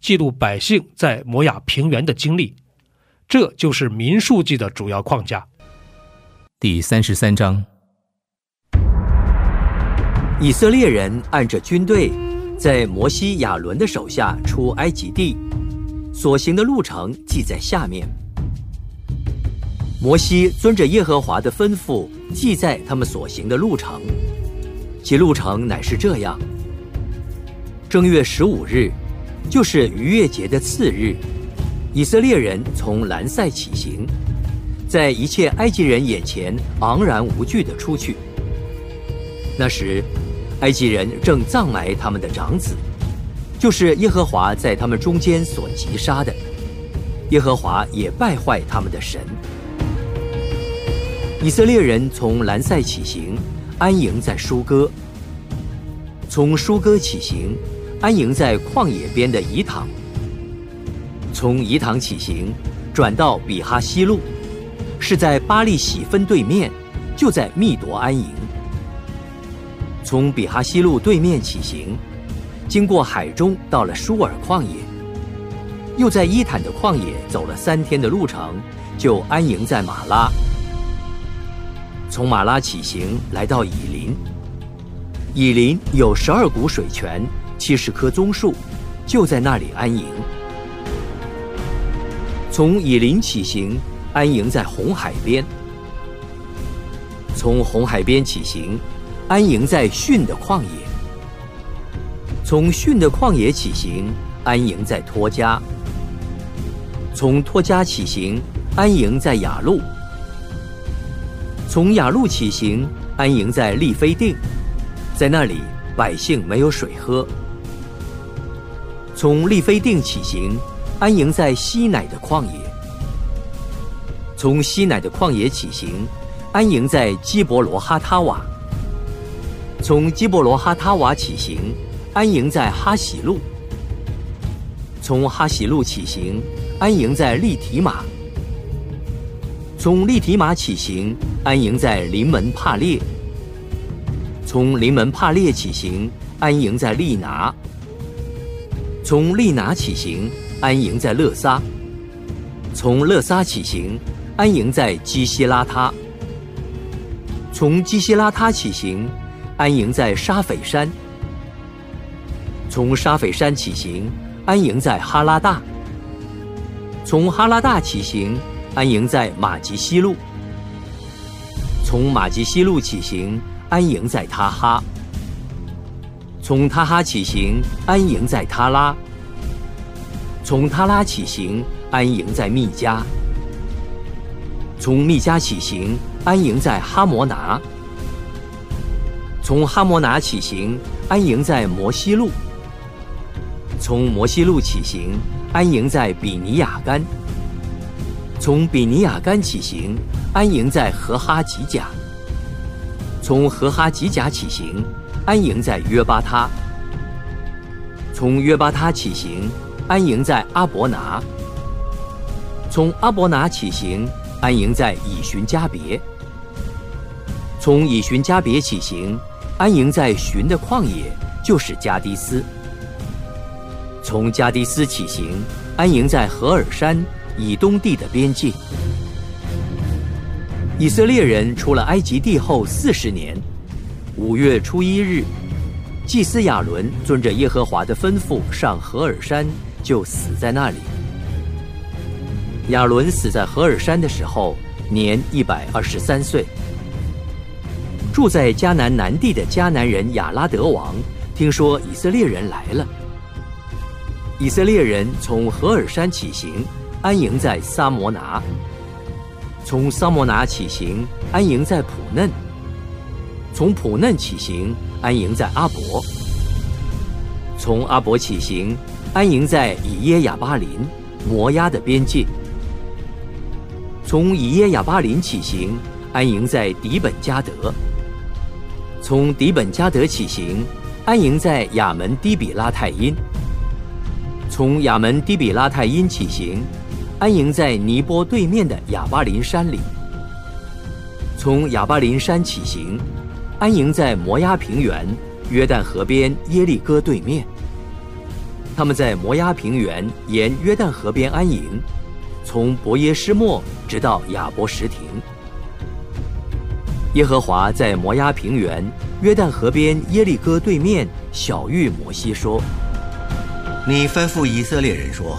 记录百姓在摩亚平原的经历，这就是民数记的主要框架。第三十三章，以色列人按着军队，在摩西亚伦的手下出埃及地，所行的路程记在下面。摩西遵着耶和华的吩咐，记在他们所行的路程，其路程乃是这样：正月十五日。就是逾越节的次日，以色列人从兰塞起行，在一切埃及人眼前昂然无惧地出去。那时，埃及人正葬埋他们的长子，就是耶和华在他们中间所击杀的。耶和华也败坏他们的神。以色列人从兰塞起行，安营在舒歌。从舒歌起行。安营在旷野边的宜塘，从宜塘起行，转到比哈西路，是在巴利喜分对面，就在密夺安营。从比哈西路对面起行，经过海中，到了舒尔旷野，又在伊坦的旷野走了三天的路程，就安营在马拉。从马拉起行，来到以林，以林有十二股水泉。七十棵棕树，就在那里安营。从以林起行，安营在红海边。从红海边起行，安营在逊的旷野。从逊的旷野起行，安营在托家。从托家起行，安营在雅路。从雅路起行，安营在利非定，在那里百姓没有水喝。从利非定起行，安营在西乃的旷野；从西乃的旷野起行，安营在基伯罗哈他瓦；从基伯罗哈他瓦起行，安营在哈喜路；从哈喜路起行，安营在利提马；从利提马起行，安营在临门帕列；从临门帕列起行，安营在利拿。从利拿起行，安营在勒撒；从勒撒起行，安营在基希拉他；从基希拉他起行，安营在沙斐山；从沙斐山起行，安营在哈拉大；从哈拉大起行，安营在马吉西路；从马吉西路起行，安营在他哈。从他哈起行，安营在他拉；从他拉起行，安营在密加；从密加起行，安营在哈摩拿；从哈摩拿起行，安营在摩西路；从摩西路起行，安营在比尼亚干；从比尼亚干起行，安营在荷哈吉甲；从荷哈吉甲起行。安营在约巴他，从约巴他起行，安营在阿伯拿；从阿伯拿起行，安营在以寻加别；从以寻加别起行，安营在寻的旷野，就是加迪斯；从加迪斯起行，安营在何尔山以东地的边境。以色列人出了埃及地后四十年。五月初一日，祭司亚伦遵着耶和华的吩咐上何尔山，就死在那里。亚伦死在何尔山的时候，年一百二十三岁。住在迦南南地的迦南人亚拉德王，听说以色列人来了。以色列人从何尔山起行，安营在撒摩拿；从撒摩拿起行，安营在普嫩；从普嫩起行，安营在阿伯；从阿伯起行，安营在以耶亚巴林，摩押的边界；从以耶亚巴林起行，安营在底本加德。从迪本加德起行，安营在亚门低比拉泰因；从亚门低比拉泰因起行，安营在尼波对面的亚巴林山里；从亚巴林山起行，安营在摩押平原约旦河边耶利哥对面。他们在摩押平原沿约旦河边安营，从伯耶施莫直到亚伯什亭。耶和华在摩押平原、约旦河边耶利哥对面小谕摩西说：“你吩咐以色列人说，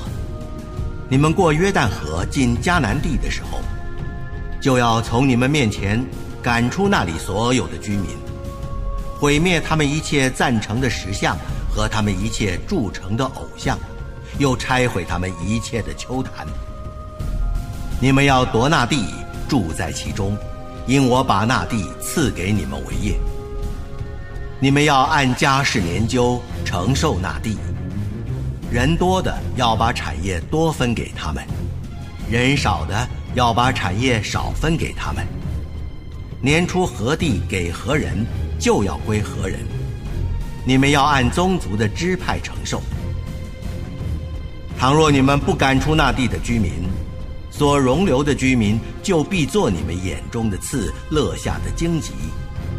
你们过约旦河进迦南地的时候，就要从你们面前赶出那里所有的居民，毁灭他们一切赞成的石像和他们一切铸成的偶像，又拆毁他们一切的丘坛。你们要夺那地，住在其中。”因我把那地赐给你们为业，你们要按家世年究承受那地。人多的要把产业多分给他们，人少的要把产业少分给他们。年初何地给何人，就要归何人。你们要按宗族的支派承受。倘若你们不赶出那地的居民，所容留的居民就必做你们眼中的刺，乐下的荆棘，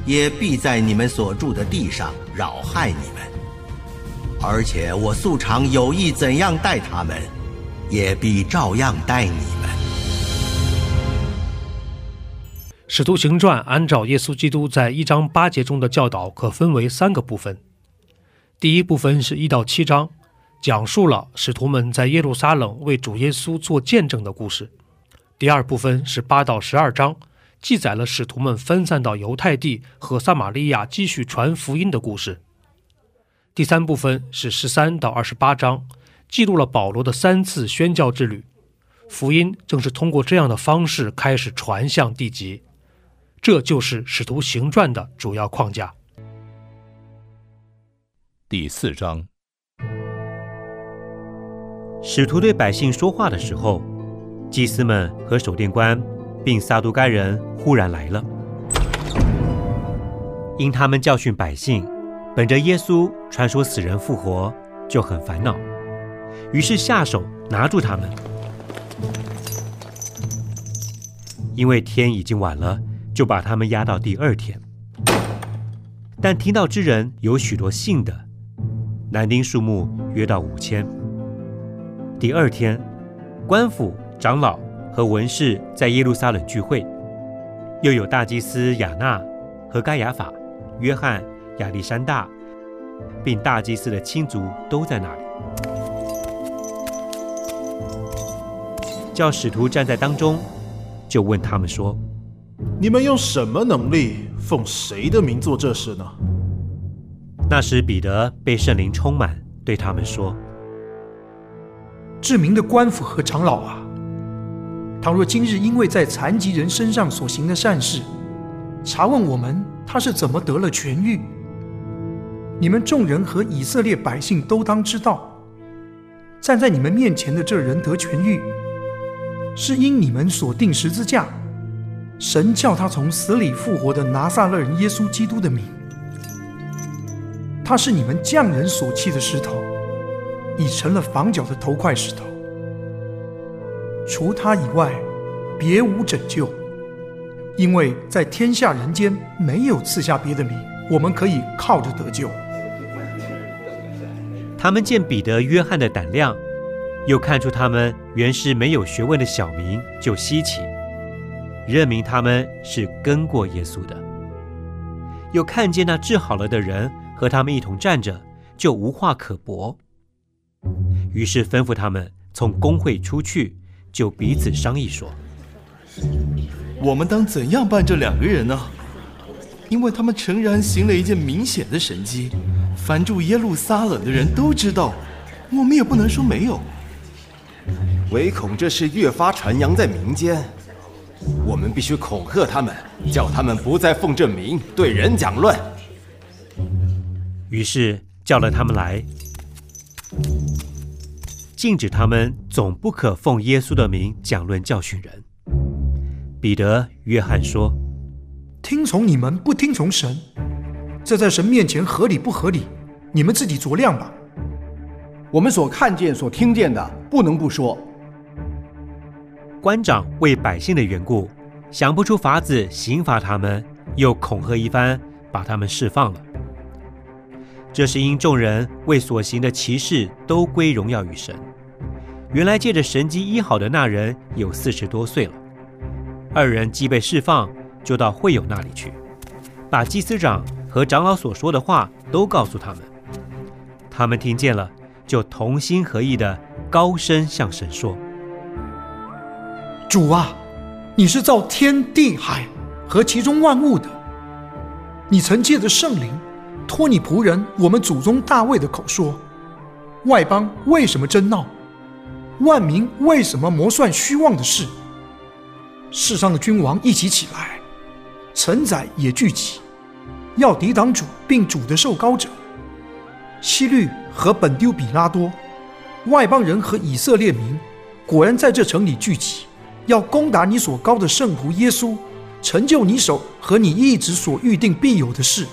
也必在你们所住的地上扰害你们。而且我素常有意怎样待他们，也必照样待你们。使徒行传按照耶稣基督在一章八节中的教导，可分为三个部分。第一部分是一到七章。讲述了使徒们在耶路撒冷为主耶稣做见证的故事。第二部分是八到十二章，记载了使徒们分散到犹太地和撒玛利亚继续传福音的故事。第三部分是十三到二十八章，记录了保罗的三次宣教之旅。福音正是通过这样的方式开始传向地极。这就是使徒行传的主要框架。第四章。使徒对百姓说话的时候，祭司们和守殿官并撒都该人忽然来了，因他们教训百姓，本着耶稣传说死人复活，就很烦恼，于是下手拿住他们。因为天已经晚了，就把他们押到第二天。但听到之人有许多信的，男丁数目约到五千。第二天，官府长老和文士在耶路撒冷聚会，又有大祭司亚纳和该亚法、约翰、亚历山大，并大祭司的亲族都在那里。叫使徒站在当中，就问他们说：“你们用什么能力，奉谁的名做这事呢？”那时彼得被圣灵充满，对他们说。知名的官府和长老啊，倘若今日因为在残疾人身上所行的善事，查问我们他是怎么得了痊愈，你们众人和以色列百姓都当知道，站在你们面前的这人得痊愈，是因你们所定十字架，神叫他从死里复活的拿撒勒人耶稣基督的名，他是你们匠人所弃的石头。已成了房角的头块石头，除他以外，别无拯救。因为在天下人间没有赐下别的名，我们可以靠着得救。他们见彼得、约翰的胆量，又看出他们原是没有学问的小民，就稀奇，认明他们是跟过耶稣的。又看见那治好了的人和他们一同站着，就无话可驳。于是吩咐他们从工会出去，就彼此商议说：“我们当怎样办这两个人呢？因为他们诚然行了一件明显的神迹，凡住耶路撒冷的人都知道，我们也不能说没有。唯恐这事越发传扬在民间，我们必须恐吓他们，叫他们不再奉这名对人讲论。”于是叫了他们来。禁止他们总不可奉耶稣的名讲论教训人。彼得、约翰说：“听从你们，不听从神，这在神面前合理不合理？你们自己酌量吧。我们所看见、所听见的，不能不说。”官长为百姓的缘故，想不出法子刑罚他们，又恐吓一番，把他们释放了。这是因众人为所行的奇事都归荣耀于神。原来借着神机医好的那人有四十多岁了，二人既被释放，就到会友那里去，把祭司长和长老所说的话都告诉他们。他们听见了，就同心合意的高声向神说：“主啊，你是造天地海和其中万物的，你曾借着圣灵托你仆人我们祖宗大卫的口说，外邦为什么争闹？”万民为什么谋算虚妄的事？世上的君王一起起来，臣宰也聚集，要抵挡主，并主的受膏者。希律和本丢比拉多，外邦人和以色列民，果然在这城里聚集，要攻打你所高的圣仆耶稣，成就你手和你一直所预定必有的事。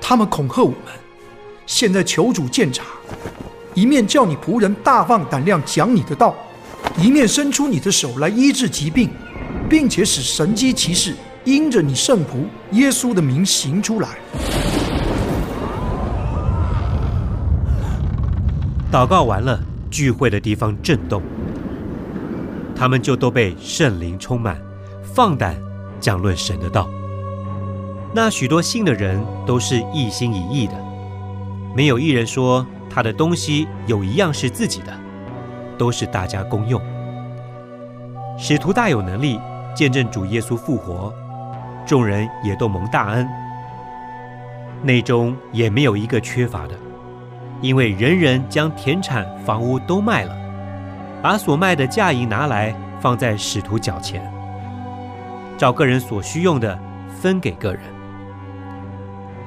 他们恐吓我们，现在求主鉴察。一面叫你仆人大放胆量讲你的道，一面伸出你的手来医治疾病，并且使神机骑士因着你圣仆耶稣的名行出来。祷告完了，聚会的地方震动，他们就都被圣灵充满，放胆讲论神的道。那许多信的人都是一心一意的，没有一人说。他的东西有一样是自己的，都是大家公用。使徒大有能力见证主耶稣复活，众人也都蒙大恩，内中也没有一个缺乏的，因为人人将田产房屋都卖了，把所卖的价银拿来放在使徒脚前，照个人所需用的分给个人。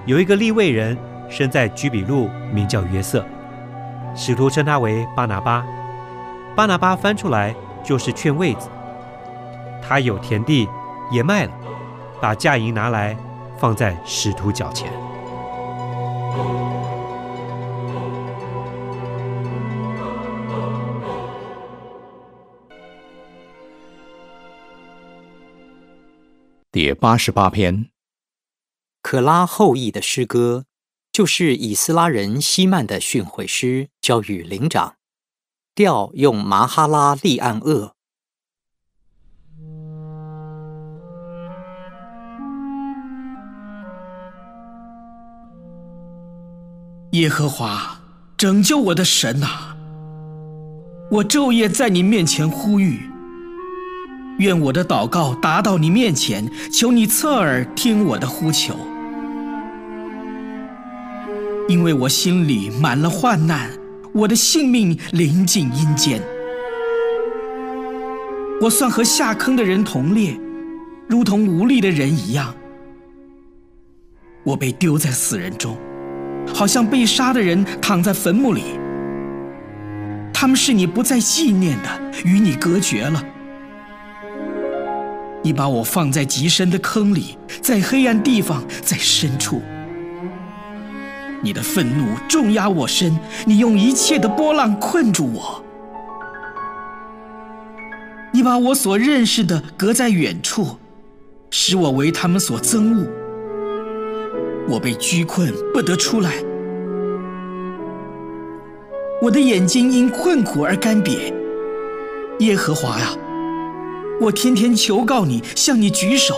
有一个立位人生在居比路，名叫约瑟。使徒称他为巴拿巴，巴拿巴翻出来就是劝位子。他有田地，也卖了，把嫁银拿来放在使徒脚前。第八十八篇，可拉后裔的诗歌。就是以斯拉人希曼的训诲诗，交与灵长，调用麻哈拉利暗厄。耶和华，拯救我的神呐！我昼夜在你面前呼吁，愿我的祷告达到你面前，求你侧耳听我的呼求。因为我心里满了患难，我的性命临近阴间。我算和下坑的人同列，如同无力的人一样。我被丢在死人中，好像被杀的人躺在坟墓里。他们是你不再纪念的，与你隔绝了。你把我放在极深的坑里，在黑暗地方，在深处。你的愤怒重压我身，你用一切的波浪困住我。你把我所认识的隔在远处，使我为他们所憎恶。我被拘困不得出来，我的眼睛因困苦而干瘪。耶和华呀，我天天求告你，向你举手。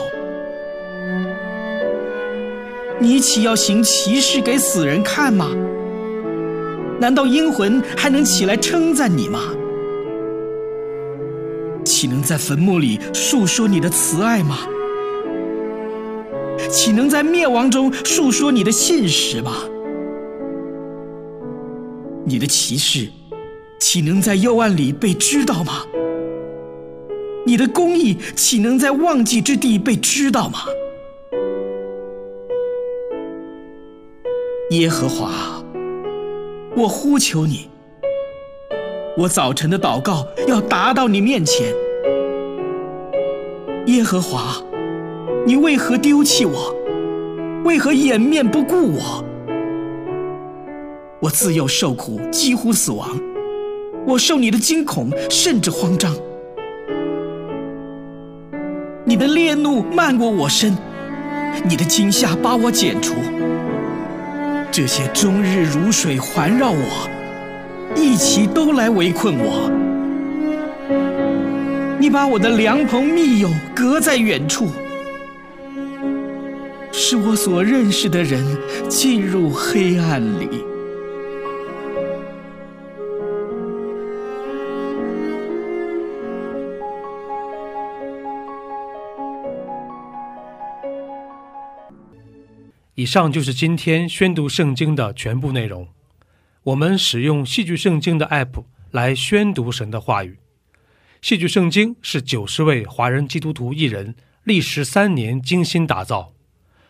你岂要行奇事给死人看吗？难道阴魂还能起来称赞你吗？岂能在坟墓里述说你的慈爱吗？岂能在灭亡中述说你的信实吗？你的骑士，岂能在幽暗里被知道吗？你的公义，岂能在忘记之地被知道吗？耶和华，我呼求你，我早晨的祷告要达到你面前。耶和华，你为何丢弃我？为何掩面不顾我？我自幼受苦，几乎死亡。我受你的惊恐，甚至慌张。你的烈怒漫过我身，你的惊吓把我剪除。这些终日如水环绕我，一起都来围困我。你把我的良朋密友隔在远处，使我所认识的人进入黑暗里。以上就是今天宣读圣经的全部内容。我们使用戏剧圣经的 App 来宣读神的话语。戏剧圣经是九十位华人基督徒艺人历时三年精心打造，